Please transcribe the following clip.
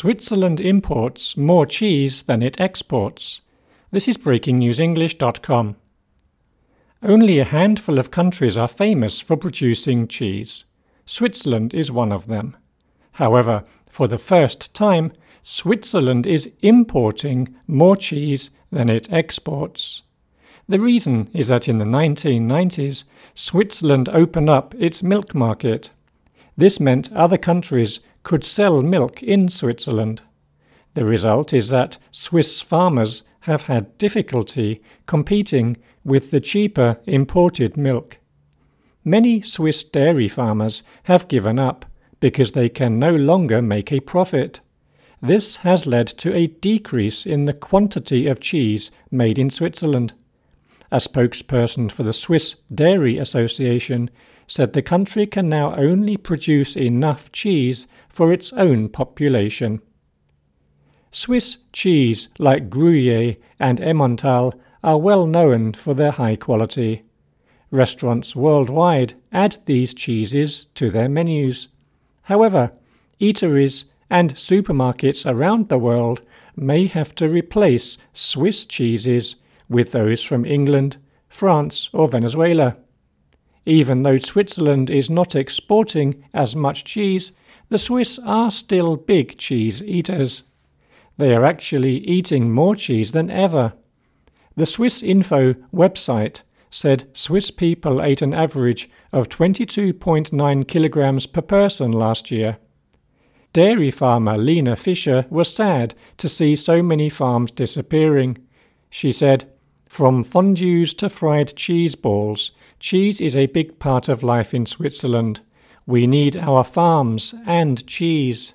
Switzerland imports more cheese than it exports. This is breakingnewsenglish.com. Only a handful of countries are famous for producing cheese. Switzerland is one of them. However, for the first time, Switzerland is importing more cheese than it exports. The reason is that in the 1990s, Switzerland opened up its milk market. This meant other countries could sell milk in Switzerland. The result is that Swiss farmers have had difficulty competing with the cheaper imported milk. Many Swiss dairy farmers have given up because they can no longer make a profit. This has led to a decrease in the quantity of cheese made in Switzerland. A spokesperson for the Swiss Dairy Association said the country can now only produce enough cheese for its own population. Swiss cheese like Gruyere and Emmental are well known for their high quality. Restaurants worldwide add these cheeses to their menus. However, eateries and supermarkets around the world may have to replace Swiss cheeses with those from England, France, or Venezuela. Even though Switzerland is not exporting as much cheese, the Swiss are still big cheese eaters. They are actually eating more cheese than ever. The Swiss Info website said Swiss people ate an average of 22.9 kilograms per person last year. Dairy farmer Lena Fischer was sad to see so many farms disappearing. She said, From fondues to fried cheese balls, cheese is a big part of life in Switzerland. We need our farms and cheese.